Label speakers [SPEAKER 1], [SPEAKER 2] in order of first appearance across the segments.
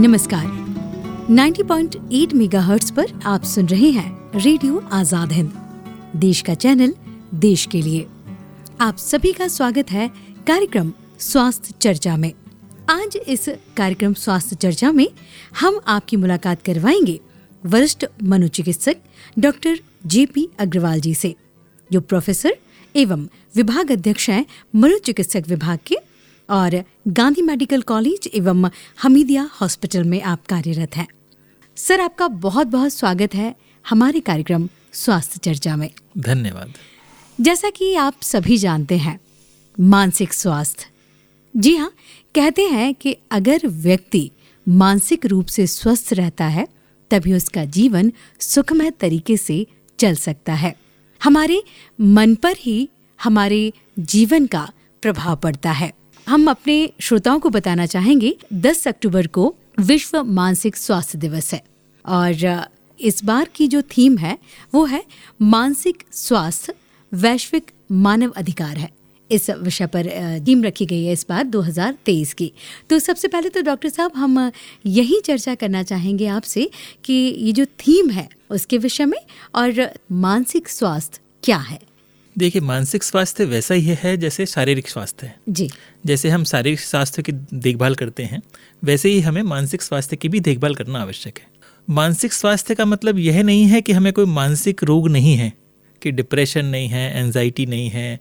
[SPEAKER 1] नमस्कार। 90.8 मेगाहर्ट्ज पर आप सुन रहे हैं रेडियो आज़ाद हिंद, देश का चैनल, देश के लिए। आप सभी का स्वागत है कार्यक्रम स्वास्थ्य चर्चा में। आज इस कार्यक्रम स्वास्थ्य चर्चा में हम आपकी मुलाकात करवाएँगे वरिष्ठ मनोचिकित्सक डॉक्टर जेपी अग्रवाल जी से, जो प्रोफेसर एवं विभाग अध्यक्ष हैं मनोचिकित्सक विभाग के और गांधी मेडिकल कॉलेज एवं हमीदिया हॉस्पिटल में आप कार्यरत हैं। सर आपका बहुत बहुत स्वागत है हमारे कार्यक्रम स्वास्थ्य चर्चा में।
[SPEAKER 2] धन्यवाद।
[SPEAKER 1] जैसा कि आप सभी जानते हैं मानसिक स्वास्थ्य। जी हाँ कहते हैं कि अगर व्यक्ति मानसिक रूप से स्वस्थ रहता है तभी उसका जीवन सुखमय तरीके से चल सकता है। हमारे मन पर ही हमारे जीवन का प्रभाव पड़ता है। हम अपने श्रोताओं को बताना चाहेंगे 10 अक्टूबर को विश्व मानसिक स्वास्थ्य दिवस है। और इस बार की जो थीम है, वो है मानसिक स्वास्थ्य, वैश्विक मानव अधिकार है। इस विषय पर थीम रखी गई है इस बार 2023 की। तो सबसे पहले तो डॉक्टर साहब, हम यही चर्चा करना चाहेंगे आपसे कि ये जो थीम है, उसके विषय में और मानसिक स्वास्थ्य क्या है।
[SPEAKER 2] देखिए मानसिक स्वास्थ्य वैसा ही है जैसे शारीरिक स्वास्थ्य है।
[SPEAKER 1] जी।
[SPEAKER 2] जैसे हम शारीरिक स्वास्थ्य की देखभाल करते हैं वैसे ही हमें मानसिक स्वास्थ्य की भी देखभाल करना आवश्यक है। मानसिक स्वास्थ्य का मतलब यह नहीं है कि हमें कोई मानसिक रोग नहीं है कि डिप्रेशन नहीं है एनजाइटी नहीं है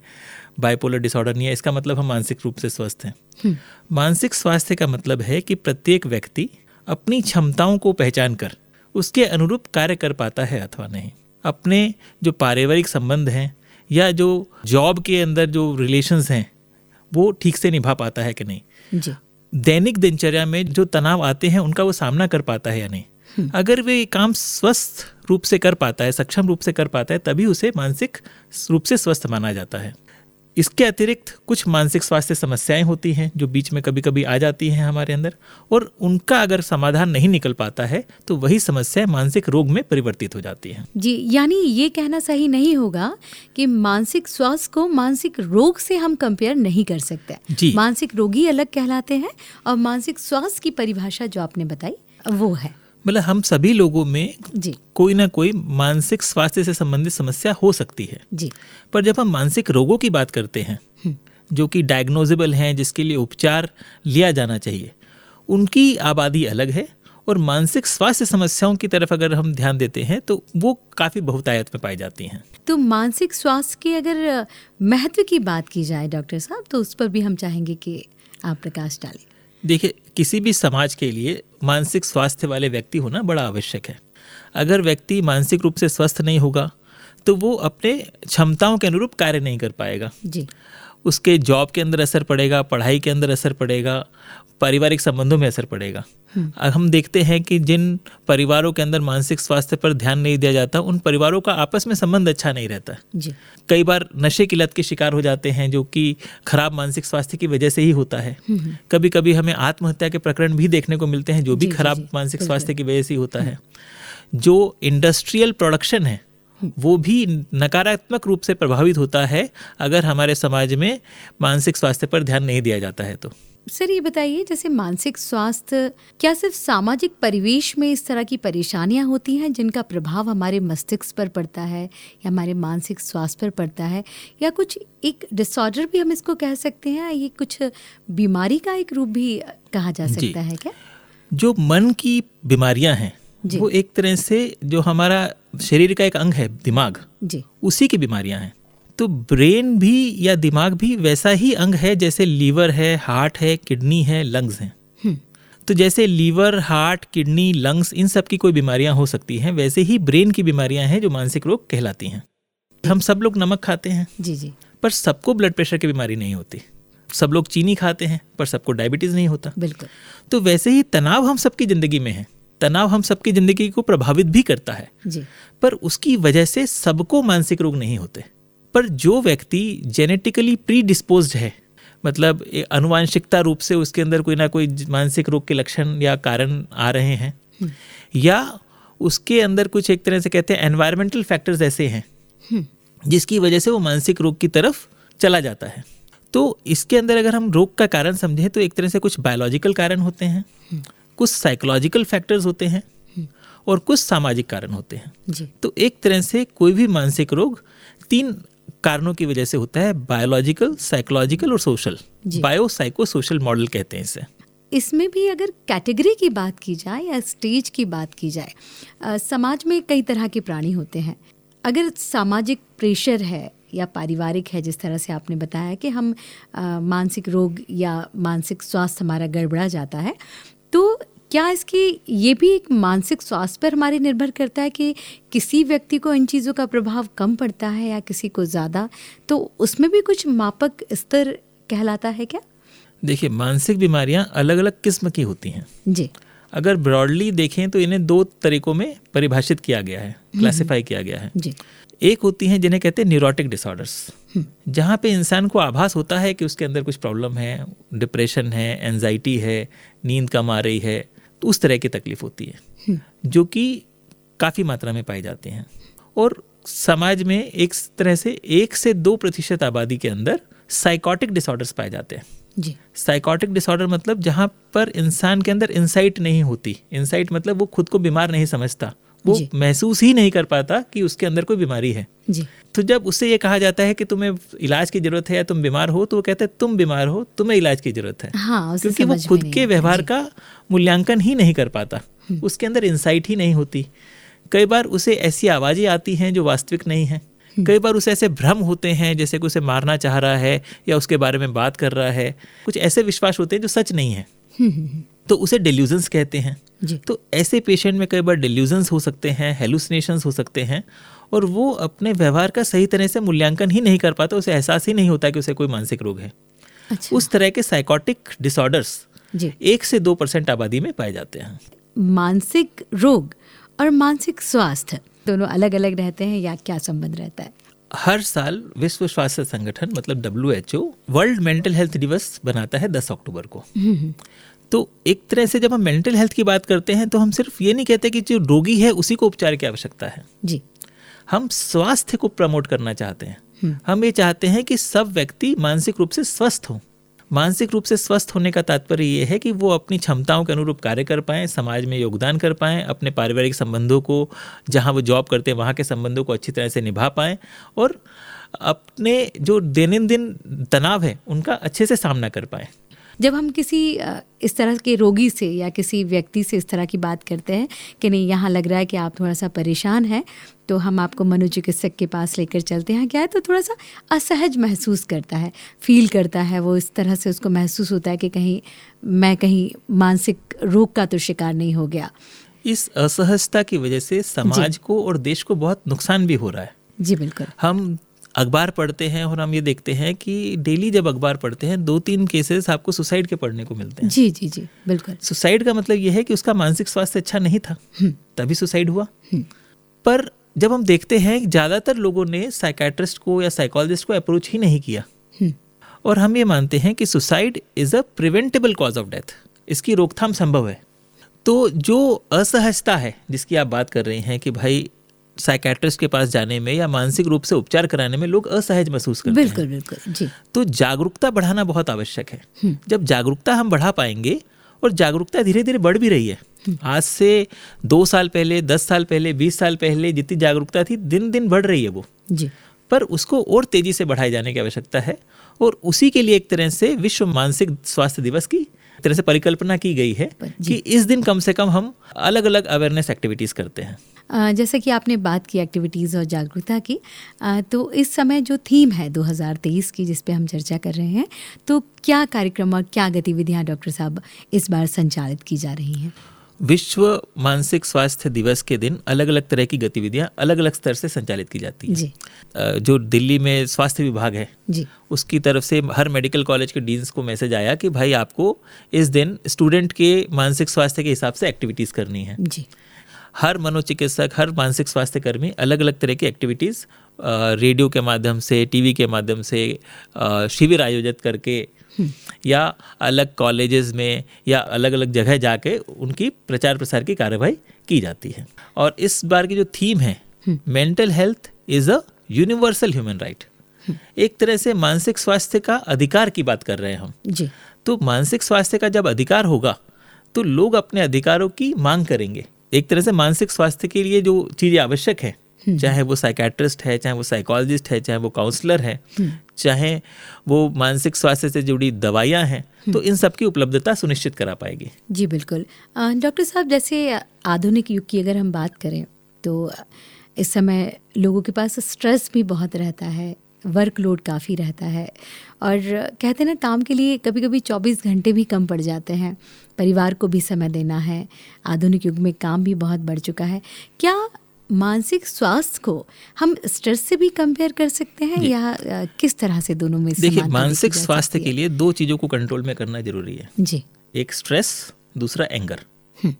[SPEAKER 2] बाइपोलर डिसऑर्डर नहीं है इसका मतलब हम मानसिक रूप से स्वस्थ हैं। हम्म। मानसिक स्वास्थ्य का मतलब है कि प्रत्येक व्यक्ति अपनी क्षमताओं को पहचान कर उसके अनुरूप कार्य कर पाता है अथवा नहीं। अपने जो पारिवारिक संबंध हैं या जो जॉब के अंदर जो रिलेशन हैं वो ठीक से निभा पाता है कि नहीं?
[SPEAKER 1] जी।
[SPEAKER 2] दैनिक दिनचर्या में जो तनाव आते हैं उनका वो सामना कर पाता है या नहीं? हम्म। अगर वे काम स्वस्थ रूप से कर पाता है सक्षम रूप से कर पाता है तभी उसे मानसिक रूप से स्वस्थ माना जाता है। इसके अतिरिक्त कुछ मानसिक स्वास्थ्य समस्याएँ होती हैं जो बीच में कभी कभी आ जाती हैं हमारे अंदर और उनका अगर समाधान नहीं निकल पाता है तो वही समस्या मानसिक रोग में परिवर्तित हो जाती है।
[SPEAKER 1] जी यानी ये कहना सही नहीं होगा कि मानसिक स्वास्थ्य को मानसिक रोग से हम कंपेयर नहीं कर सकते।
[SPEAKER 2] जी।
[SPEAKER 1] मानसिक रोगी अलग कहलाते हैं और मानसिक स्वास्थ्य की परिभाषा जो आपने बताई वो है।
[SPEAKER 2] मतलब हम सभी लोगों में
[SPEAKER 1] जी।
[SPEAKER 2] कोई ना कोई मानसिक स्वास्थ्य से संबंधित समस्या हो सकती है।
[SPEAKER 1] जी।
[SPEAKER 2] पर जब हम मानसिक रोगों की बात करते हैं
[SPEAKER 1] हम्म।
[SPEAKER 2] जो कि डायग्नोजेबल हैं जिसके लिए उपचार लिया जाना चाहिए उनकी आबादी अलग है और मानसिक स्वास्थ्य समस्याओं की तरफ़ अगर हम ध्यान देते हैं तो वो काफ़ी बहुतायत में पाई जाती हैं।
[SPEAKER 1] तो मानसिक स्वास्थ्य की अगर महत्व की बात की जाए डॉक्टर साहब तो उस पर भी हम चाहेंगे कि आप प्रकाश डालें।
[SPEAKER 2] देखिए किसी भी समाज के लिए मानसिक स्वास्थ्य वाले व्यक्ति होना बड़ा आवश्यक है। अगर व्यक्ति मानसिक रूप से स्वस्थ नहीं होगा तो वो अपने क्षमताओं के अनुरूप कार्य नहीं कर पाएगा।
[SPEAKER 1] जी।
[SPEAKER 2] उसके जॉब के अंदर असर पड़ेगा पढ़ाई के अंदर असर पड़ेगा पारिवारिक संबंधों में असर पड़ेगा। हम देखते हैं कि जिन परिवारों के अंदर मानसिक स्वास्थ्य पर ध्यान नहीं दिया जाता उन परिवारों का आपस में संबंध अच्छा नहीं रहता।
[SPEAKER 1] जी।
[SPEAKER 2] कई बार नशे की लत के शिकार हो जाते हैं जो कि खराब मानसिक स्वास्थ्य की वजह से ही होता है।
[SPEAKER 1] हम्म।
[SPEAKER 2] कभी कभी हमें आत्महत्या के प्रकरण भी देखने को मिलते हैं जो भी खराब मानसिक स्वास्थ्य की वजह से ही होता है। जो इंडस्ट्रियल प्रोडक्शन है वो भी नकारात्मक रूप से प्रभावित होता है अगर हमारे समाज में मानसिक स्वास्थ्य पर ध्यान नहीं दिया जाता है तो।
[SPEAKER 1] सर ये बताइए जैसे मानसिक स्वास्थ्य क्या सिर्फ़ सामाजिक परिवेश में इस तरह की परेशानियाँ होती हैं जिनका प्रभाव हमारे मस्तिष्क पर पड़ता है या हमारे मानसिक स्वास्थ्य पर पड़ता है? या कुछ एक डिसऑर्डर भी हम इसको कह सकते हैं ये कुछ बीमारी का एक रूप भी कहा जा सकता है क्या?
[SPEAKER 2] जो मन की बीमारियाँ हैं। वो एक तरह से जो हमारा शरीर का एक अंग है दिमाग
[SPEAKER 1] जी।
[SPEAKER 2] उसी की बीमारियाँ हैं। तो ब्रेन भी या दिमाग भी वैसा ही अंग है जैसे लीवर है हार्ट है किडनी है लंग्स हैं।
[SPEAKER 1] हम्म,
[SPEAKER 2] तो जैसे लीवर हार्ट किडनी लंग्स इन सब की कोई बीमारियाँ हो सकती हैं वैसे ही ब्रेन की बीमारियाँ हैं जो मानसिक रोग कहलाती हैं। हम सब लोग नमक खाते हैं।
[SPEAKER 1] जी जी।
[SPEAKER 2] पर सबको ब्लड प्रेशर की बीमारी नहीं होती। सब लोग चीनी खाते हैं पर सबको डायबिटीज़ नहीं होता।
[SPEAKER 1] बिल्कुल।
[SPEAKER 2] तो वैसे ही तनाव हम सबकी ज़िंदगी में है। तनाव हम सबकी ज़िंदगी को प्रभावित भी करता है।
[SPEAKER 1] जी।
[SPEAKER 2] पर उसकी वजह से सबको मानसिक रोग नहीं होते। पर जो व्यक्ति जेनेटिकली प्री डिस्पोज है मतलब अनुवांशिकता रूप से उसके अंदर कोई ना कोई मानसिक रोग के लक्षण या कारण आ रहे हैं या उसके अंदर कुछ एक तरह से कहते हैं एनवायरमेंटल फैक्टर्स ऐसे हैं
[SPEAKER 1] हम्म,
[SPEAKER 2] जिसकी वजह से वो मानसिक रोग की तरफ़ चला जाता है। तो इसके अंदर अगर हम रोग का कारण समझें तो एक तरह से कुछ बायोलॉजिकल कारण होते हैं कुछ साइकोलॉजिकल फैक्टर्स होते हैं और कुछ सामाजिक कारण होते हैं।
[SPEAKER 1] जी।
[SPEAKER 2] तो एक तरह से कोई भी मानसिक रोग तीन कारणों की वजह से होता है बायोलॉजिकल साइकोलॉजिकल और social bio psycho social model कहते हैं इसे।
[SPEAKER 1] इसमें भी अगर कैटेगरी की बात की जाए या स्टेज की बात की जाए अ, समाज में कई तरह के प्राणी होते हैं। अगर सामाजिक प्रेशर है या पारिवारिक है जिस तरह से आपने बताया कि हम मानसिक रोग या मानसिक स्वास्थ्य हमारा गड़बड़ा जाता है तो क्या इसकी ये भी एक मानसिक स्वास्थ्य पर हमारे निर्भर करता है कि किसी व्यक्ति को इन चीज़ों का प्रभाव कम पड़ता है या किसी को ज़्यादा? तो उसमें भी कुछ मापक स्तर कहलाता है क्या?
[SPEAKER 2] देखिए मानसिक बीमारियाँ अलग अलग किस्म की होती हैं।
[SPEAKER 1] जी।
[SPEAKER 2] अगर ब्रॉडली देखें तो इन्हें दो तरीकों में परिभाषित किया गया है क्लासिफाई किया गया है।
[SPEAKER 1] जी।
[SPEAKER 2] एक होती हैं जिन्हें कहते हैं न्यूरोटिक डिसऑर्डर्स। जहाँ पे इंसान को आभास होता है कि उसके अंदर कुछ प्रॉब्लम है डिप्रेशन है एनजाइटी है नींद कम आ रही है तो उस तरह की तकलीफ़ होती है जो कि काफ़ी मात्रा में पाई जाती हैं। और समाज में एक तरह से एक से दो प्रतिशत आबादी के अंदर साइकोटिक डिसऑर्डर्स पाए जाते हैं।
[SPEAKER 1] जी।
[SPEAKER 2] साइकोटिक डिसऑर्डर मतलब जहाँ पर इंसान के अंदर इंसाइट नहीं होती। इंसाइट मतलब वो खुद को बीमार नहीं समझता। वो महसूस ही नहीं कर पाता कि उसके अंदर कोई बीमारी है।
[SPEAKER 1] जी।
[SPEAKER 2] तो जब उससे ये कहा जाता है कि तुम्हें इलाज की ज़रूरत है या तुम बीमार हो तो वो कहते हैं तुम बीमार हो तुम्हें इलाज की ज़रूरत है।
[SPEAKER 1] हाँ
[SPEAKER 2] क्योंकि वो खुद के व्यवहार का मूल्यांकन ही नहीं कर पाता। उसके अंदर इंसाइट ही नहीं होती। कई बार उसे ऐसी आवाज़ें आती हैं जो वास्तविक नहीं है। कई बार उसे ऐसे भ्रम होते हैं जैसे कि उसे मारना चाह रहा है या उसके बारे में बात कर रहा है। कुछ ऐसे विश्वास होते हैं जो सच नहीं है।
[SPEAKER 1] हम्म, हम्म, हम्म,
[SPEAKER 2] तो उसे डिल्यूजन्स कहते हैं।
[SPEAKER 1] जी।
[SPEAKER 2] तो ऐसे पेशेंट में कई बार डिल्यूजन्स हो सकते हैं हेलुसिनेशंस हो सकते हैं और वो अपने व्यवहार का सही तरह से मूल्यांकन ही नहीं कर पाता उसे एहसास ही नहीं होता कि उसे कोई मानसिक रोग है।
[SPEAKER 1] अच्छा।
[SPEAKER 2] उस तरह के साइकोटिक डिसऑर्डर्स एक से दो परसेंट आबादी में पाए जाते हैं।
[SPEAKER 1] मानसिक रोग और मानसिक स्वास्थ्य दोनों अलग अलग रहते हैं या क्या संबंध रहता है?
[SPEAKER 2] हर साल विश्व स्वास्थ्य संगठन मतलब W H O world mental health दिवस बनाता है 10 अक्टूबर को। तो एक तरह से जब हम मेंटल हेल्थ की बात करते हैं तो हम सिर्फ़ ये नहीं कहते कि जो रोगी है उसी को उपचार की आवश्यकता है।
[SPEAKER 1] जी।
[SPEAKER 2] हम स्वास्थ्य को प्रमोट करना चाहते हैं। हम ये चाहते हैं कि सब व्यक्ति मानसिक रूप से स्वस्थ हों। मानसिक रूप से स्वस्थ होने का तात्पर्य ये है कि वो अपनी क्षमताओं के अनुरूप कार्य कर पाएँ समाज में योगदान कर पाएँ अपने पारिवारिक संबंधों को जहाँ वो जॉब करते हैं वहाँ के संबंधों को अच्छी तरह से निभा पाएँ और अपने जो दैनंदिन तनाव है उनका अच्छे से सामना कर पाएँ।
[SPEAKER 1] जब हम किसी इस तरह के रोगी से या किसी व्यक्ति से इस तरह की बात करते हैं कि नहीं यहाँ लग रहा है कि आप थोड़ा सा परेशान हैं तो हम आपको मनोचिकित्सक के पास लेकर चलते हैं। क्या है तो थोड़ा सा असहज महसूस करता है फील करता है वो इस तरह से उसको महसूस होता है कि कहीं मैं कहीं मानसिक रोग का तो शिकार नहीं हो गया।
[SPEAKER 2] इस असहजता की वजह से समाज को और देश को बहुत नुकसान भी हो रहा है।
[SPEAKER 1] जी बिल्कुल।
[SPEAKER 2] हम अखबार पढ़ते हैं और हम ये देखते हैं कि डेली जब अखबार पढ़ते हैं दो तीन केसेस आपको सुसाइड के पढ़ने को मिलते हैं।
[SPEAKER 1] जी जी जी बिल्कुल।
[SPEAKER 2] सुसाइड का मतलब यह है कि उसका मानसिक स्वास्थ्य अच्छा नहीं था। तभी सुसाइड हुआ। पर जब हम देखते हैं ज़्यादातर लोगों ने साइकेट्रिस्ट को या साइकोलॉजिस्ट को अप्रोच ही नहीं किया।
[SPEAKER 1] हम्म,
[SPEAKER 2] और हम ये मानते हैं कि suicide is a preventable cause of death इसकी रोकथाम संभव है। तो जो असहजता है जिसकी आप बात कर रहे हैं कि भाई साइकेट्रिस्ट के पास जाने में या मानसिक रूप से उपचार कराने में लोग असहज महसूस करते बिल्कुल, हैं।
[SPEAKER 1] बिल्कुल बिल्कुल जी।
[SPEAKER 2] तो जागरूकता बढ़ाना बहुत आवश्यक है। जब जागरूकता हम बढ़ा पाएँगे और जागरूकता धीरे धीरे बढ़ भी रही है आज से दो साल पहले दस साल पहले बीस साल पहले जितनी जागरूकता थी दिन दिन बढ़ रही है वो।
[SPEAKER 1] जी।
[SPEAKER 2] पर उसको और तेज़ी से बढ़ाए जाने की आवश्यकता है और उसी के लिए एक तरह से विश्व मानसिक स्वास्थ्य दिवस की तरह से परिकल्पना की गई है। कि इस दिन कम से कम हम अलग अलग अवेयरनेस एक्टिविटीज़ करते हैं।
[SPEAKER 1] जैसा कि आपने बात की एक्टिविटीज़ और जागरूकता की तो इस समय जो थीम है 2023 की जिस पे हम चर्चा कर रहे हैं तो क्या कार्यक्रम और क्या गतिविधियाँ डॉक्टर साहब इस बार संचालित की जा रही हैं?
[SPEAKER 2] विश्व मानसिक स्वास्थ्य दिवस के दिन अलग अलग तरह की गतिविधियाँ अलग अलग स्तर से संचालित की जाती हैं।
[SPEAKER 1] जी।
[SPEAKER 2] जो दिल्ली में स्वास्थ्य विभाग है
[SPEAKER 1] जी।
[SPEAKER 2] उसकी तरफ़ से हर मेडिकल कॉलेज के डीन्स को मैसेज आया कि भाई आपको इस दिन स्टूडेंट के मानसिक स्वास्थ्य के हिसाब से एक्टिविटीज़ करनी है।
[SPEAKER 1] जी।
[SPEAKER 2] हर मनोचिकित्सक हर मानसिक स्वास्थ्य कर्मी अलग अलग तरह की एक्टिविटीज़ रेडियो के माध्यम से टीवी के माध्यम से शिविर आयोजित करके या अलग कॉलेजेस में या अलग अलग जगह जाके उनकी प्रचार प्रसार की कार्यवाही की जाती है। और इस बार की जो थीम है mental health is a universal human right एक तरह से मानसिक स्वास्थ्य का अधिकार की बात कर रहे हैं हम।
[SPEAKER 1] जी।
[SPEAKER 2] तो मानसिक स्वास्थ्य का जब अधिकार होगा तो लोग अपने अधिकारों की मांग करेंगे। एक तरह से मानसिक स्वास्थ्य के लिए जो चीज़ें आवश्यक है हम्म। चाहे वो साइकेट्रिस्ट है चाहे वो साइकोलॉजिस्ट है चाहे वो काउंसलर है। चाहे वो मानसिक स्वास्थ्य से जुड़ी दवाइयाँ हैं हम्म। तो इन सब की उपलब्धता सुनिश्चित करा पाएगी
[SPEAKER 1] जी बिल्कुल डॉक्टर साहब जैसे आधुनिक युग की अगर हम बात करें तो इस समय लोगों के पास स्ट्रेस भी बहुत रहता है वर्कलोड काफ़ी रहता है और कहते हैं ना काम के लिए कभी कभी 24 घंटे भी कम पड़ जाते हैं। परिवार को भी समय देना है। आधुनिक युग में काम भी बहुत बढ़ चुका है। क्या मानसिक स्वास्थ्य को हम स्ट्रेस से भी कंपेयर कर सकते हैं या किस तरह से दोनों में
[SPEAKER 2] देखिए मानसिक स्वास्थ्य के लिए दो चीज़ों को कंट्रोल में करना ज़रूरी है।
[SPEAKER 1] जी।
[SPEAKER 2] एक स्ट्रेस दूसरा एंगर हम्म।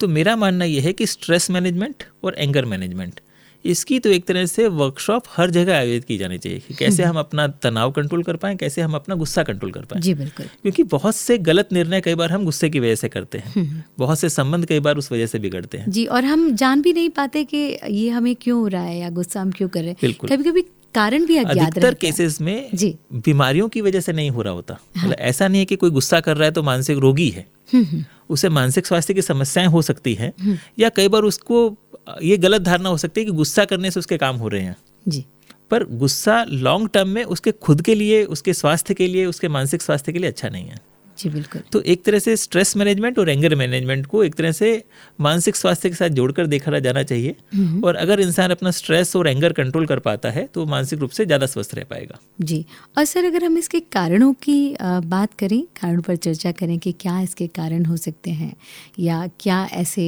[SPEAKER 2] तो मेरा मानना यह है कि स्ट्रेस मैनेजमेंट और एंगर मैनेजमेंट इसकी तो एक तरह से वर्कशॉप हर जगह आयोजित की जानी चाहिए कि कैसे हम अपना तनाव कंट्रोल कर पाएँ कैसे हम अपना गुस्सा कंट्रोल कर पाएँ।
[SPEAKER 1] जी बिल्कुल।
[SPEAKER 2] क्योंकि बहुत से गलत निर्णय कई बार हम गुस्से की वजह से करते हैं। हम्म, हम्म। बहुत से संबंध कई बार उस वजह से बिगड़ते हैं।
[SPEAKER 1] जी और हम जान भी नहीं पाते कि ये हमें क्यों हो रहा है या गुस्सा हम क्यों कर रहे हैं। कभी कभी कारण भी
[SPEAKER 2] अधिकतर केसेस में बीमारियों की वजह से नहीं हो रहा होता। हाँ। मतलब ऐसा नहीं है कि कोई गुस्सा कर रहा है तो मानसिक रोगी है। हम्म, उसे मानसिक स्वास्थ्य की समस्याएँ हो सकती हैं या कई बार उसको ये गलत धारणा हो सकती है कि गुस्सा करने से उसके काम हो रहे हैं।
[SPEAKER 1] जी।
[SPEAKER 2] पर गुस्सा लॉन्ग टर्म में उसके खुद के लिए उसके स्वास्थ्य के लिए उसके मानसिक स्वास्थ्य के लिए अच्छा नहीं है।
[SPEAKER 1] जी बिल्कुल।
[SPEAKER 2] तो एक तरह से स्ट्रेस मैनेजमेंट और एंगर मैनेजमेंट को एक तरह से मानसिक स्वास्थ्य के साथ जोड़कर देखा जाना चाहिए। हम्म। और अगर इंसान अपना स्ट्रेस और एंगर कंट्रोल कर पाता है तो मानसिक रूप से ज़्यादा स्वस्थ रह पाएगा।
[SPEAKER 1] जी। और सर अगर हम इसके कारणों की बात करें कारण पर चर्चा करें कि क्या इसके कारण हो सकते हैं या क्या ऐसे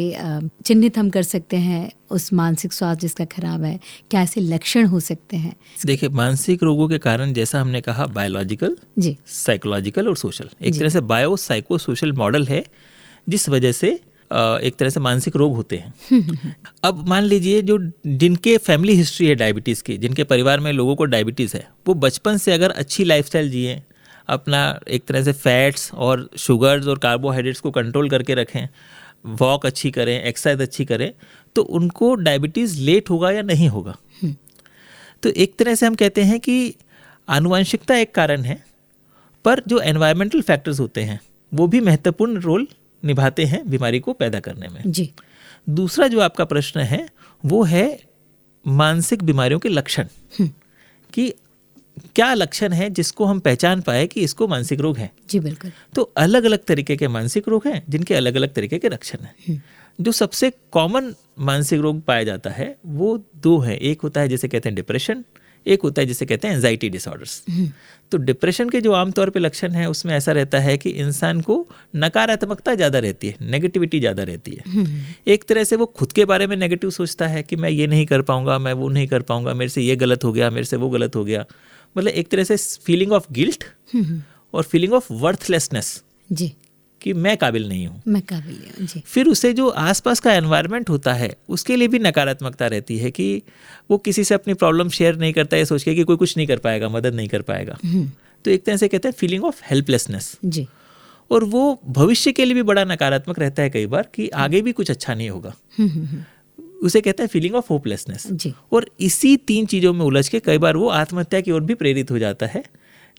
[SPEAKER 1] चिन्हित हम कर सकते हैं उस मानसिक स्वास्थ्य जिसका खराब है क्या ऐसे लक्षण हो सकते हैं?
[SPEAKER 2] देखिए मानसिक रोगों के कारण जैसा हमने कहा बायोलॉजिकल
[SPEAKER 1] जी।
[SPEAKER 2] साइकोलॉजिकल और सोशल एक तरह से बायो साइको सोशल मॉडल है जिस वजह से एक तरह से मानसिक रोग होते हैं अब मान लीजिए जो जिनके फैमिली हिस्ट्री है डायबिटीज़ की जिनके परिवार में लोगों को डायबिटीज़ है वो बचपन से अगर अच्छी लाइफस्टाइल जिए अपना एक तरह से फैट्स और शुगर्स और कार्बोहाइड्रेट्स को कंट्रोल करके रखें वॉक अच्छी करें एक्सरसाइज अच्छी करें तो उनको डायबिटीज़ लेट होगा या नहीं होगा हम्म। तो एक तरह से हम कहते हैं कि आनुवंशिकता एक कारण है पर जो एनवायरमेंटल फैक्टर्स होते हैं वो भी महत्वपूर्ण रोल निभाते हैं बीमारी को पैदा करने में।
[SPEAKER 1] जी।
[SPEAKER 2] दूसरा जो आपका प्रश्न है वो है मानसिक बीमारियों के लक्षण। हम्म। कि क्या लक्षण है जिसको हम पहचान पाए कि इसको मानसिक रोग है?
[SPEAKER 1] जी बिल्कुल।
[SPEAKER 2] तो अलग अलग तरीके के मानसिक रोग हैं जिनके अलग अलग तरीके के लक्षण हैं। हम्म। जो सबसे कॉमन मानसिक रोग पाया जाता है वो दो है। एक होता है जैसे कहते हैं डिप्रेशन एक होता है जिसे कहते हैं एंजाइटी डिसऑर्डर्स तो डिप्रेशन के जो आमतौर पे लक्षण है उसमें ऐसा रहता है कि इंसान को नकारात्मकता ज़्यादा रहती है नेगेटिविटी ज़्यादा रहती है। एक तरह से वो खुद के बारे में नेगेटिव सोचता है कि मैं ये नहीं कर पाऊँगा मैं वो नहीं कर पाऊँगा मेरे से ये गलत हो गया मेरे से वो गलत हो गया. मतलब एक तरह से फीलिंग ऑफ़ गिल्ट और फीलिंग ऑफ़ वर्थलेसनेस
[SPEAKER 1] जी.
[SPEAKER 2] कि मैं काबिल नहीं हूँ।
[SPEAKER 1] मैं काबिल हूँ जी।
[SPEAKER 2] फिर उसे जो आसपास का एनवायरनमेंट होता है उसके लिए भी नकारात्मकता रहती है कि वो किसी से अपनी प्रॉब्लम शेयर नहीं करता है सोच के कि कोई कुछ नहीं कर पाएगा मदद नहीं कर पाएगा। हम्म। तो एक तरह से कहते हैं फीलिंग ऑफ़ हेल्पलेसनेस
[SPEAKER 1] जी।
[SPEAKER 2] और वो भविष्य के लिए भी बड़ा नकारात्मक रहता है कई बार कि आगे भी कुछ अच्छा नहीं होगा। हम्म, हम्म, उसे कहते हैं फीलिंग ऑफ़ होपलेसनेस और इसी तीन चीज़ों में उलझ के कई बार वो आत्महत्या की ओर भी प्रेरित हो जाता है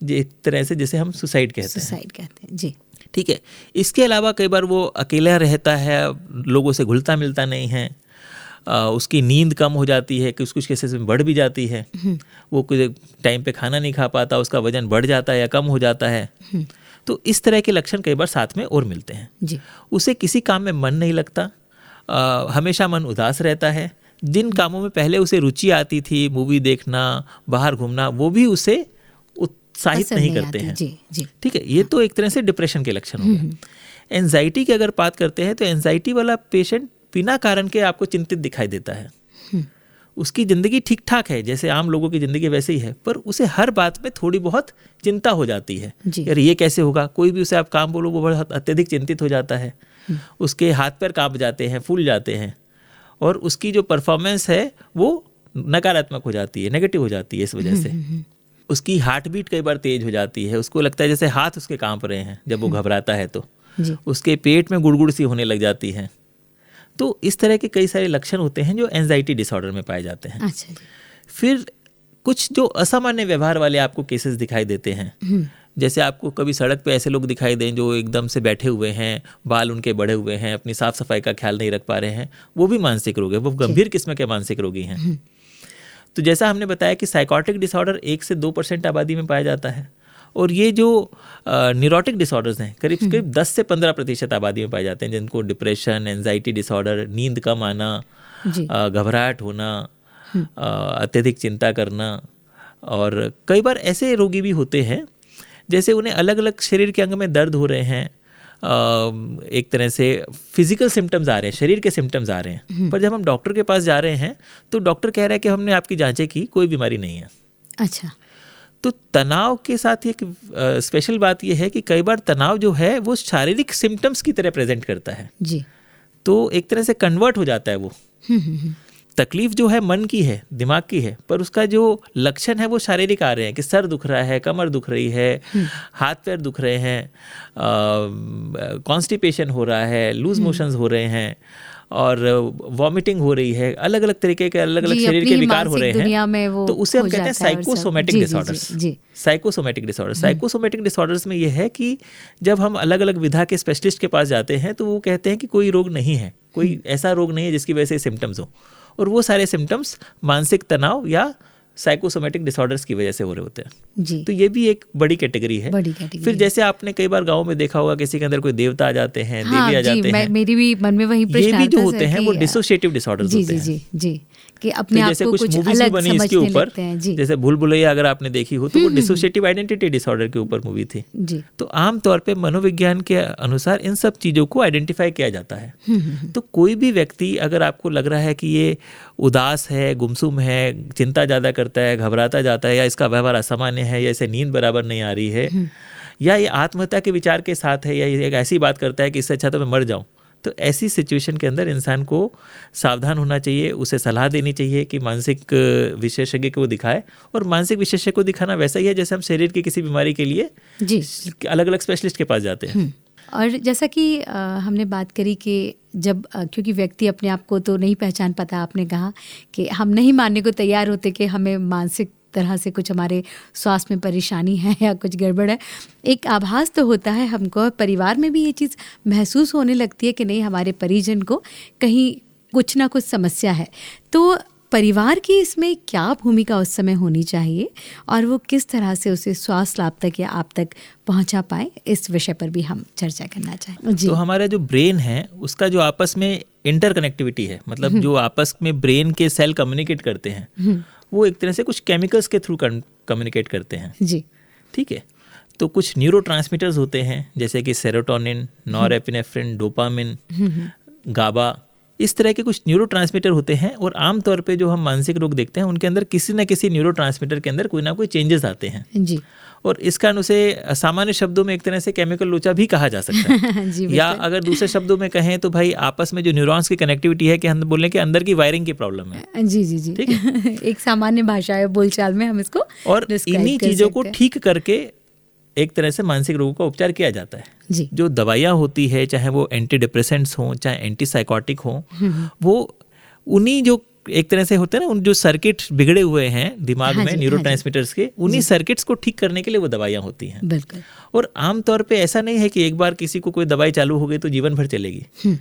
[SPEAKER 2] एक तरह से जैसे हम सुसाइड कहते
[SPEAKER 1] हैं। सुसाइड कहते हैं जी।
[SPEAKER 2] ठीक है? इसके अलावा कई बार वो अकेला रहता है लोगों से घुलता मिलता नहीं है आ, उसकी नींद कम हो जाती है कुछ कुछ केसेस में बढ़ भी जाती है। हम्म। वो कुछ टाइम पे खाना नहीं खा पाता उसका वज़न बढ़ जाता है या कम हो जाता है। हम्म। तो इस तरह के लक्षण कई बार साथ में और मिलते हैं।
[SPEAKER 1] जी।
[SPEAKER 2] उसे किसी काम में मन नहीं लगता आ, हमेशा मन उदास रहता है। जिन कामों में पहले उसे रुचि आती थी मूवी देखना बाहर घूमना वो भी उसे उत्साहित नहीं, करते हैं। ठीक है ये तो एक तरह से डिप्रेशन के लक्षण हो गए। एनजाइटी की अगर बात करते हैं तो एनजाइटी वाला पेशेंट बिना कारण के आपको चिंतित दिखाई देता है। हम्म। उसकी ज़िंदगी ठीक ठाक है जैसे आम लोगों की ज़िंदगी वैसे ही है पर उसे हर बात में थोड़ी बहुत चिंता हो जाती है। यार ये कैसे होगा? कोई भी उसे आप काम बोलो वो बहुत अत्यधिक चिंतित हो जाता है। उसके हाथ पैर काँप जाते हैं फूल जाते हैं और उसकी जो परफॉर्मेंस है वो नकारात्मक हो जाती है नेगेटिव हो जाती है इस वजह से। उसकी हार्ट बीट कई बार तेज हो जाती है। उसको लगता है जैसे हाथ उसके काँप रहे हैं जब वो घबराता है तो। उसके पेट में गुड़गुड़ सी होने लग जाती है। तो इस तरह के कई सारे लक्षण होते हैं जो एनजाइटी डिसऑर्डर में पाए जाते हैं।
[SPEAKER 1] अच्छा
[SPEAKER 2] फिर कुछ जो असामान्य व्यवहार वाले आपको केसेस दिखाई देते हैं। हम्म। जैसे आपको कभी सड़क पे ऐसे लोग दिखाई दें जो एकदम से बैठे हुए हैं बाल उनके बढ़े हुए हैं अपनी साफ़ सफ़ाई का ख्याल नहीं रख पा रहे हैं वो भी मानसिक रोग है वो गंभीर किस्म के मानसिक रोगी हैं। हम्म। तो जैसा हमने बताया कि साइकोटिक डिसऑर्डर एक से दो परसेंट आबादी में पाया जाता है और ये जो न्यूरोटिक डिसऑर्डर्स हैं करीब हम्म। करीब दस से पंद्रह प्रतिशत आबादी में पाए जाते हैं जिनको डिप्रेशन एनजाइटी डिसऑर्डर नींद कम आना घबराहट होना हम्म। अत्यधिक चिंता करना और कई बार ऐसे रोगी भी होते हैं जैसे उन्हें अलग अलग शरीर के अंग में दर्द हो रहे हैं एक तरह से फ़िज़िकल सिम्टम्स आ रहे हैं शरीर के सिम्टम्स आ रहे हैं। हम्म। पर जब हम डॉक्टर के पास जा रहे हैं तो डॉक्टर कह रहा है कि हमने आपकी जाँचें की कोई बीमारी नहीं है।
[SPEAKER 1] अच्छा।
[SPEAKER 2] तो तनाव के साथ एक स्पेशल बात यह है कि कई बार तनाव जो है वो शारीरिक सिम्टम्स की तरह प्रेजेंट करता है।
[SPEAKER 1] जी।
[SPEAKER 2] तो एक तरह से कन्वर्ट हो जाता है वो। हम्म, हम्म, तकलीफ़ जो है मन की है दिमाग की है पर उसका जो लक्षण है वो शारीरिक आ रहे हैं कि सर दुख रहा है कमर दुख रही है हम्म। हाथ पैर दुख रहे हैं कॉन्स्टिपेशन हो रहा है लूज मोशंस हम्म। हो रहे हैं और वॉमिटिंग हो रही है अलग अलग तरीके के अलग अलग शरीर के विकार हो रहे हैं तो उसे हम कहते हैं psychosomatic disorders psychosomatic disorder psychosomatic disorders में यह है कि जब हम अलग अलग विधा के स्पेशलिस्ट के पास जाते हैं तो वो कहते हैं कि कोई रोग नहीं है कोई हम्म। ऐसा रोग नहीं है जिसकी वजह से सिम्टम्स हो और वो सारे सिम्टम्स मानसिक तनाव या साइकोसोमेटिक डिसऑर्डर्स की वजह से हो रहे होते हैं।
[SPEAKER 1] जी।
[SPEAKER 2] तो ये भी एक बड़ी कैटेगरी है।
[SPEAKER 1] बड़ी कैटेगरी
[SPEAKER 2] फिर जैसे आपने कई बार गाँव में देखा होगा किसी के अंदर कोई देवता आ जाते हैं हाँ, देवी आ जाते हैं।
[SPEAKER 1] मेरी भी मन में वही
[SPEAKER 2] ये भी जो होते हैं वो डिसोसिएटिव डिसऑर्डर्स होते हैं।
[SPEAKER 1] जी जी जी। कि अपने तो
[SPEAKER 2] जैसे कुछ, कुछ मूवीज़ भी बनी इसके ऊपर जैसे भूल भुलैया अगर आपने देखी हो तो वो डिसोसिएटिव आइडेंटिटी डिसऑर्डर के ऊपर मूवी थी।
[SPEAKER 1] जी।
[SPEAKER 2] तो आमतौर पे मनोविज्ञान के अनुसार इन सब चीज़ों को आइडेंटिफाई किया जाता है। हम्म, हम्म, हम्म। तो कोई भी व्यक्ति अगर आपको लग रहा है कि ये उदास है गुमसुम है चिंता ज़्यादा करता है घबराता जाता है या इसका व्यवहार असामान्य है या इसे नींद बराबर नहीं आ रही है या ये आत्महत्या के विचार के साथ है या ये एक ऐसी बात करता है कि इससे अच्छा तो मैं मर जाऊँ। तो ऐसी सिचुएशन के अंदर इंसान को सावधान होना चाहिए उसे सलाह देनी चाहिए कि मानसिक विशेषज्ञ को दिखाए। और मानसिक विशेषज्ञ को दिखाना वैसा ही है जैसे हम शरीर की किसी बीमारी के लिए
[SPEAKER 1] जी।
[SPEAKER 2] अलग अलग स्पेशलिस्ट के पास जाते हैं। हम्म।
[SPEAKER 1] और जैसा कि आ, हमने बात करी कि जब आ, क्योंकि व्यक्ति अपने आप को तो नहीं पहचान पाता आपने कहा कि हम नहीं मानने को तैयार होते कि हमें मानसिक तरह से कुछ हमारे स्वास्थ्य में परेशानी है या कुछ गड़बड़ है एक आभास तो होता है हमको और परिवार में भी ये चीज़ महसूस होने लगती है कि नहीं हमारे परिजन को कहीं कुछ ना कुछ समस्या है तो परिवार की इसमें क्या भूमिका उस समय होनी चाहिए और वो किस तरह से उसे स्वास्थ्य लाभ तक या आप तक पहुँचा पाए इस विषय पर भी हम चर्चा करना चाहें
[SPEAKER 2] जी तो हमारा जो ब्रेन है उसका जो आपस में इंटरकनेक्टिविटी है मतलब हम्म। जो आपस में ब्रेन के सेल कम्युनिकेट करते हैं हम्म। वो एक तरह से कुछ केमिकल्स के थ्रू कम्युनिकेट करते हैं।
[SPEAKER 1] जी।
[SPEAKER 2] ठीक है? तो कुछ न्यूरो होते हैं जैसे कि serotonin norepinephrine dopamine GABA इस तरह के कुछ न्यूरो होते हैं और आमतौर पे जो हम मानसिक रोग देखते हैं उनके अंदर किसी न किसी न्यूरो के अंदर कोई ना कोई चेंजेस आते हैं।
[SPEAKER 1] जी।
[SPEAKER 2] और इस कारण उसे सामान्य शब्दों में एक तरह से केमिकल लोचा भी कहा जा सकता है। या अगर दूसरे शब्दों में कहें तो भाई आपस में जो न्यूरॉन्स की कनेक्टिविटी है कि हम बोलने के अंदर की वायरिंग की प्रॉब्लम है।
[SPEAKER 1] जी जी जी। ठीक है? एक सामान्य भाषा है बोलचाल में हम इसको
[SPEAKER 2] और इन्हीं चीज़ों को ठीक करके एक तरह से मानसिक रोगों का उपचार किया जाता है।
[SPEAKER 1] जी।
[SPEAKER 2] जो दवाइयाँ होती है चाहे वो एंटी डिप्रेसेंट्स हों चाहे एंटी साइकोटिक हों हम्म, हम्म। वो उन्हीं जो एक तरह से होते हैं ना उन जो सर्किट बिगड़े हुए हैं दिमाग हाँ में न्यूरो हाँ के उन्हीं सर्किट्स को ठीक करने के लिए वो दवाइयाँ होती हैं।
[SPEAKER 1] बिल्कुल।
[SPEAKER 2] और आमतौर पर ऐसा नहीं है कि एक बार किसी को कोई दवाई चालू हो गई तो जीवन भर चलेगी। हम्म।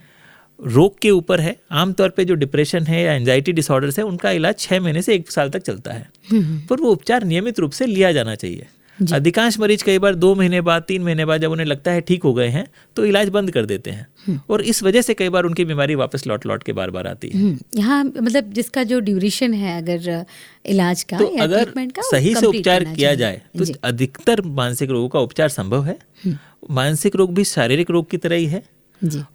[SPEAKER 2] रोग के ऊपर है। आमतौर पे जो डिप्रेशन है या एंजाइटी डिसऑर्डर्स है उनका इलाज छः महीने से एक साल तक चलता है। पर वो उपचार नियमित रूप से लिया जाना चाहिए। अधिकांश मरीज़ कई बार दो महीने बाद तीन महीने बाद जब उन्हें लगता है ठीक हो गए हैं तो इलाज बंद कर देते हैं। हम्म। और इस वजह से कई बार उनकी बीमारी वापस लौट लौट के बार बार आती है।
[SPEAKER 1] हम्म। यहाँ मतलब जिसका जो ड्यूरेशन है अगर इलाज का
[SPEAKER 2] तो या अगर का सही से उपचार किया जाए तो अधिकतर मानसिक रोगों का उपचार संभव है। हम्म। मानसिक रोग भी शारीरिक रोग की तरह ही है।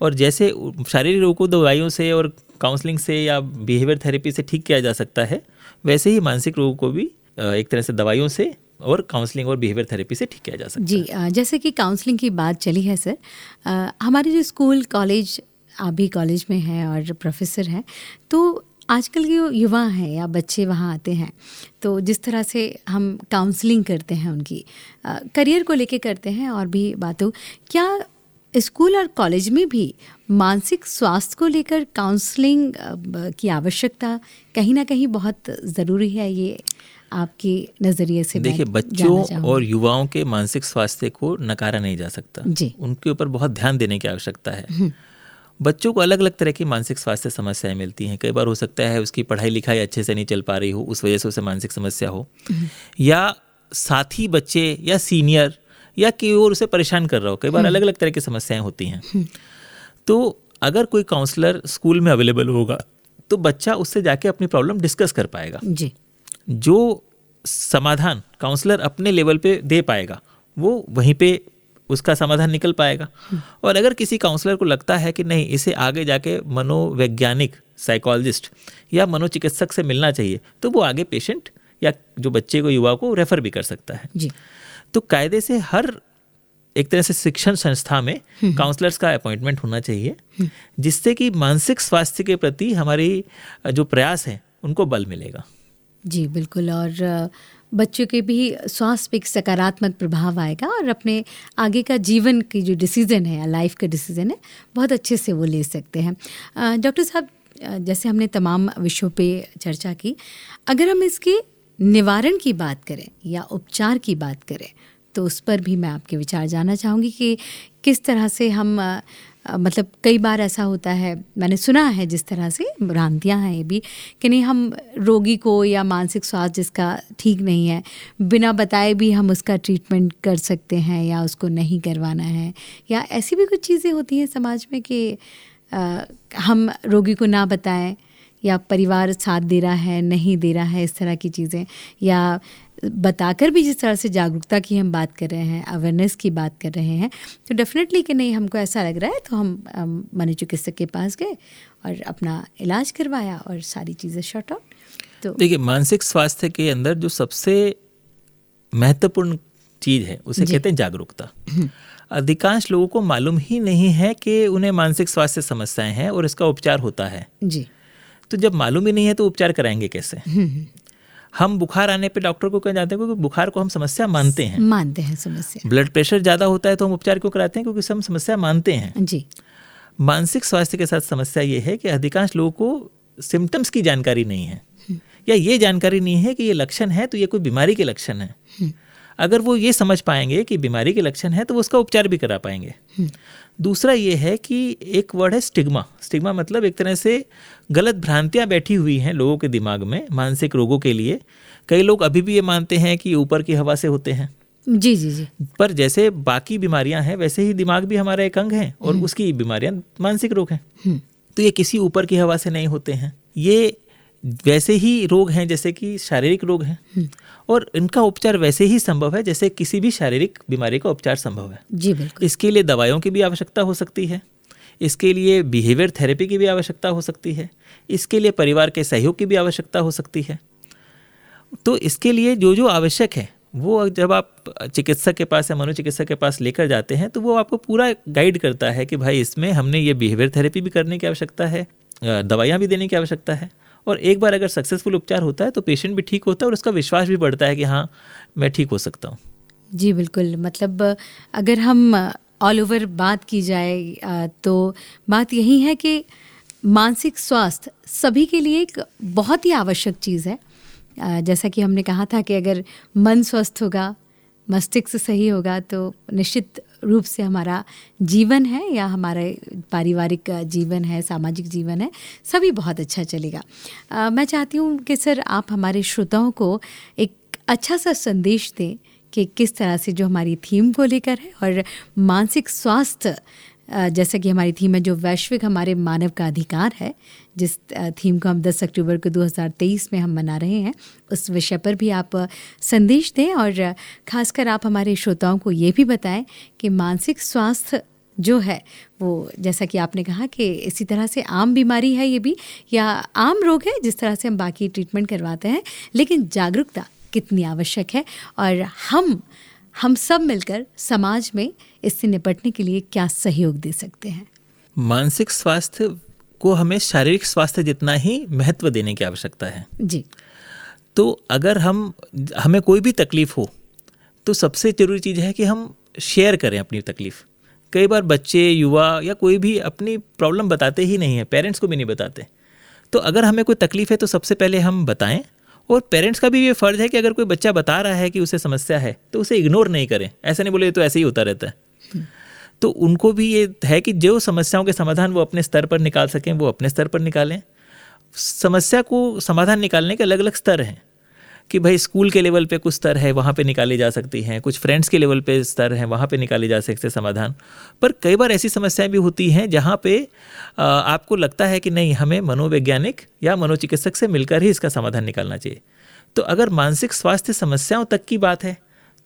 [SPEAKER 2] और जैसे शारीरिक रोग को दवाइयों से और काउंसलिंग से या बिहेवियर थेरेपी से ठीक किया जा सकता है वैसे ही मानसिक रोगों को भी एक तरह से दवाइयों से और काउंसलिंग और बिहेवियर थेरेपी से ठीक किया जा सकता
[SPEAKER 1] जी
[SPEAKER 2] है।
[SPEAKER 1] जैसे कि काउंसलिंग की बात चली है सर हमारे जो स्कूल कॉलेज आप भी कॉलेज में हैं और प्रोफेसर हैं तो आजकल के युवा हैं या बच्चे वहाँ आते हैं तो जिस तरह से हम काउंसलिंग करते हैं उनकी करियर को लेके करते हैं और भी बातों क्या स्कूल और कॉलेज में भी मानसिक स्वास्थ्य को लेकर काउंसलिंग की आवश्यकता कहीं ना कहीं बहुत ज़रूरी है ये आपके नज़रिए से
[SPEAKER 2] देखिए बच्चों और युवाओं के मानसिक स्वास्थ्य को नकारा नहीं जा सकता।
[SPEAKER 1] जी।
[SPEAKER 2] उनके ऊपर बहुत ध्यान देने की आवश्यकता है। हम्म। बच्चों को अलग अलग तरह की मानसिक स्वास्थ्य समस्याएँ मिलती हैं। कई बार हो सकता है उसकी पढ़ाई लिखाई अच्छे से नहीं चल पा रही हो उस वजह से उसे मानसिक समस्या हो। हम्म। या साथी बच्चे या सीनियर या कि और उसे परेशान कर रहा हो। कई बार अलग अलग तरह की समस्याएँ होती हैं। तो अगर कोई काउंसलर स्कूल में अवेलेबल होगा तो बच्चा उससे जाके अपनी प्रॉब्लम डिस्कस कर पाएगा।
[SPEAKER 1] जी।
[SPEAKER 2] जो समाधान काउंसलर अपने लेवल पे दे पाएगा वो वहीं पे उसका समाधान निकल पाएगा। और अगर किसी काउंसलर को लगता है कि नहीं इसे आगे जाके मनोवैज्ञानिक साइकोलॉजिस्ट या मनोचिकित्सक से मिलना चाहिए तो वो आगे पेशेंट या जो बच्चे को युवा को रेफर भी कर सकता है।
[SPEAKER 1] जी।
[SPEAKER 2] तो कायदे से हर एक तरह से शिक्षण संस्था में काउंसलर्स का अपॉइंटमेंट होना चाहिए जिससे कि मानसिक स्वास्थ्य के प्रति हमारी जो प्रयास है उनको बल मिलेगा।
[SPEAKER 1] जी, बिल्कुल। और बच्चों के भी स्वास्थ्य पे एक सकारात्मक प्रभाव आएगा और अपने आगे का जीवन की जो डिसीज़न है, लाइफ का डिसीज़न है, बहुत अच्छे से वो ले सकते हैं। डॉक्टर साहब जैसे हमने तमाम विषयों पे चर्चा की, अगर हम इसके निवारण की बात करें या उपचार की बात करें तो उस पर भी मैं आपके विचार जानना चाहूँगी कि किस तरह से हम मतलब कई बार ऐसा होता है मैंने सुना है जिस तरह से भ्रांतियाँ हैं ये भी कि नहीं हम रोगी को या मानसिक स्वास्थ्य जिसका ठीक नहीं है बिना बताए भी हम उसका ट्रीटमेंट कर सकते हैं या उसको नहीं करवाना है। या ऐसी भी कुछ चीज़ें होती हैं समाज में कि आ, हम रोगी को ना बताएँ या परिवार साथ दे रहा है नहीं दे रहा है इस तरह की चीज़ें या बताकर भी जिस तरह से जागरूकता की हम बात कर रहे हैं अवेयरनेस की बात कर रहे हैं तो डेफिनेटली कि नहीं हमको ऐसा लग रहा है तो हम मनोचिकित्सक के पास गए और अपना इलाज करवाया और सारी चीज़ें शॉर्ट आउट
[SPEAKER 2] तो देखिए मानसिक स्वास्थ्य के अंदर जो सबसे महत्वपूर्ण चीज़ है उसे कहते हैं जागरूकता। हम्म। अधिकांश लोगों को मालूम ही नहीं है कि उन्हें मानसिक स्वास्थ्य समस्याएँ हैं और इसका उपचार होता है।
[SPEAKER 1] जी।
[SPEAKER 2] तो जब मालूम ही नहीं है तो उपचार कराएँगे कैसे? हम्म, हम्म। हम बुखार आने पे डॉक्टर को कह जाते हैं? क्योंकि बुखार को हम समस्या मानते हैं।
[SPEAKER 1] मानते हैं समस्या।
[SPEAKER 2] ब्लड प्रेशर ज़्यादा होता है तो हम उपचार क्यों कराते हैं? क्योंकि हम समस्या मानते हैं।
[SPEAKER 1] जी।
[SPEAKER 2] मानसिक स्वास्थ्य के साथ समस्या ये है कि अधिकांश लोगों को सिम्टम्स की जानकारी नहीं है। हम्म। या ये जानकारी नहीं है कि ये लक्षण है तो ये कोई बीमारी के लक्षण है। अगर वो ये समझ पाएँगे कि बीमारी के लक्षण है तो वो उसका उपचार भी करा पाएँगे। दूसरा ये है कि एक वर्ड है स्टिग्मा स्टिग्मा मतलब एक तरह से गलत भ्रांतियाँ बैठी हुई हैं लोगों के दिमाग में मानसिक रोगों के लिए। कई लोग अभी भी ये मानते हैं कि ऊपर की हवा से होते हैं।
[SPEAKER 1] जी जी जी।
[SPEAKER 2] पर जैसे बाकी बीमारियाँ हैं वैसे ही दिमाग भी हमारा एक अंग है और हम्म। उसकी बीमारियाँ मानसिक रोग हैं। हम्म। तो ये किसी ऊपर की हवा से नहीं होते हैं। ये वैसे ही रोग हैं जैसे कि शारीरिक रोग हैं। हम्म। और इनका उपचार वैसे ही संभव है जैसे किसी भी शारीरिक बीमारी का उपचार संभव है।
[SPEAKER 1] जी बिल्कुल।
[SPEAKER 2] इसके लिए दवाइयों की भी आवश्यकता हो सकती है। इसके लिए बिहेवियर थेरेपी की भी आवश्यकता हो सकती है। इसके लिए परिवार के सहयोग की भी आवश्यकता हो सकती है। तो इसके लिए जो जो आवश्यक है वो जब आप चिकित्सक के पास या मनोचिकित्सक के पास लेकर जाते हैं तो वो आपको पूरा गाइड करता है कि भाई इसमें हमने ये बिहेवियर थेरेपी भी करने की आवश्यकता है दवाइयाँ भी देने की आवश्यकता है। और एक बार अगर सक्सेसफुल उपचार होता है तो पेशेंट भी ठीक होता है और उसका विश्वास भी बढ़ता है कि हाँ मैं ठीक हो सकता हूँ।
[SPEAKER 1] जी, बिल्कुल। मतलब अगर हम ऑल ओवर बात की जाए तो बात यही है कि मानसिक स्वास्थ्य सभी के लिए एक बहुत ही आवश्यक चीज़ है। जैसा कि हमने कहा था कि अगर मन स्वस्थ होगा, मस्तिष्क सही होगा तो निश्चित रूप से हमारा जीवन है या हमारा पारिवारिक जीवन है सामाजिक जीवन है सभी बहुत अच्छा चलेगा। आ, मैं चाहती हूँ कि सर आप हमारे श्रोताओं को एक अच्छा सा संदेश दें कि किस तरह से जो हमारी थीम को लेकर है और मानसिक स्वास्थ्य जैसा कि हमारी थीम है जो वैश्विक हमारे मानव का अधिकार है, जिस थीम को हम 10 अक्टूबर को 2023 में हम मना रहे हैं, उस विषय पर भी आप संदेश दें और ख़ासकर आप हमारे श्रोताओं को ये भी बताएँ कि मानसिक स्वास्थ्य जो है, वो जैसा कि आपने कहा कि इसी तरह से आम बीमारी है ये भी, या आम रोग है जिस तरह से हम बाकी ट्रीटमेंट करवाते हैं, लेकिन जागरूकता कितनी आवश्यक है और हम हम सब मिलकर समाज में इससे निपटने के लिए क्या सहयोग दे सकते हैं?
[SPEAKER 2] मानसिक स्वास्थ्य को हमें शारीरिक स्वास्थ्य जितना ही महत्व देने की आवश्यकता है।
[SPEAKER 1] जी।
[SPEAKER 2] तो अगर हम हमें कोई भी तकलीफ़ हो तो सबसे ज़रूरी चीज़ है कि हम शेयर करें अपनी तकलीफ़। कई बार बच्चे युवा या कोई भी अपनी प्रॉब्लम बताते ही नहीं है पेरेंट्स को भी नहीं बताते। तो अगर हमें कोई तकलीफ़ है तो सबसे पहले हम बताएँ और पेरेंट्स का भी ये फ़र्ज़ है कि अगर कोई बच्चा बता रहा है कि उसे समस्या है तो उसे इग्नोर नहीं करें। ऐसा नहीं बोले तो ऐसे ही होता रहता है। तो उनको भी ये है कि जो समस्याओं के समाधान वो अपने स्तर पर निकाल सकें वो अपने स्तर पर निकालें। समस्या को समाधान निकालने के अलग अलग स्तर हैं। कि भाई स्कूल के लेवल पे कुछ स्तर है, वहाँ पे निकाली जा सकती हैं। कुछ फ्रेंड्स के लेवल पे स्तर हैं, वहाँ पे निकाली जा सकते हैं समाधान। पर कई बार ऐसी समस्याएँ भी होती हैं जहाँ पे आपको लगता है कि नहीं, हमें मनोवैज्ञानिक या मनोचिकित्सक से मिलकर ही इसका समाधान निकालना चाहिए। तो अगर मानसिक स्वास्थ्य समस्याओं तक की बात है,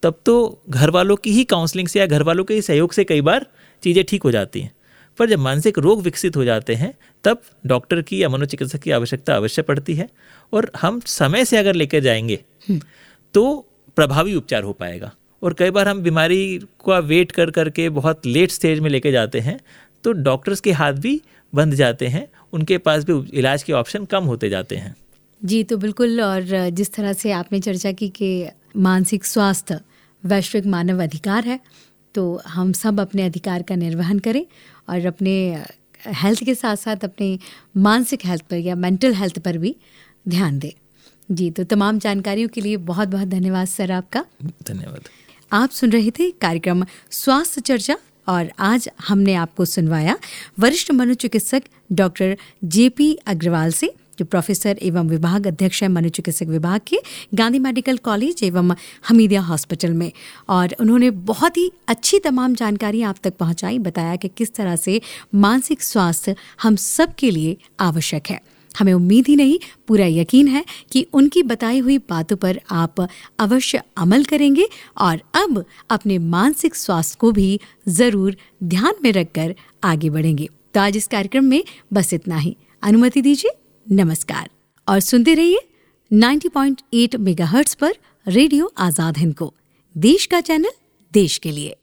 [SPEAKER 2] तब तो घर वालों की ही काउंसलिंग से या घर वालों के ही सहयोग से कई बार चीज़ें ठीक हो जाती हैं। पर जब मानसिक रोग विकसित हो जाते हैं तब डॉक्टर की या मनोचिकित्सक की आवश्यकता अवश्य पड़ती है। और हम समय से अगर लेकर जाएँगे हम्म। तो प्रभावी उपचार हो पाएगा। और कई बार हम बीमारी का वेट कर करके बहुत लेट स्टेज में लेके जाते हैं तो डॉक्टर्स के हाथ भी बंध जाते हैं उनके पास भी इलाज के ऑप्शन कम होते जाते हैं।
[SPEAKER 1] जी तो बिल्कुल और जिस तरह से आपने चर्चा की कि मानसिक स्वास्थ्य वैश्विक मानव अधिकार है तो हम सब अपने अधिकार का निर्वहन करें और अपने हेल्थ के साथ साथ अपने मानसिक हेल्थ पर या मेंटल हेल्थ पर भी ध्यान दें। जी तो तमाम जानकारियों के लिए बहुत बहुत धन्यवाद सर आपका।
[SPEAKER 2] धन्यवाद।
[SPEAKER 1] आप सुन रहे थे कार्यक्रम स्वास्थ्य चर्चा और आज हमने आपको सुनवाया वरिष्ठ मनोचिकित्सक डॉक्टर जेपी अग्रवाल से। जो प्रोफेसर एवं विभाग अध्यक्ष है मनोचिकित्सक विभाग के, गांधी मेडिकल कॉलेज एवं हमीदिया हॉस्पिटल में। और उन्होंने बहुत ही अच्छी तमाम जानकारी आप तक पहुंचाई, बताया कि किस तरह से मानसिक स्वास्थ्य हम सब के लिए आवश्यक है। हमें उम्मीद ही नहीं, पूरा यकीन है कि उनकी बताई हुई बातों पर आप अवश्य अमल करेंगे और अब अपने मानसिक स्वास्थ्य को भी ज़रूर ध्यान में रखकर आगे बढ़ेंगे। तो आज इस कार्यक्रम में बस इतना ही। अनुमति दीजिए। नमस्कार। और सुनते रहिए 90.8 मेगाहर्ट्ज पर रेडियो आज़ाद हिंद को। देश का चैनल, देश के लिए।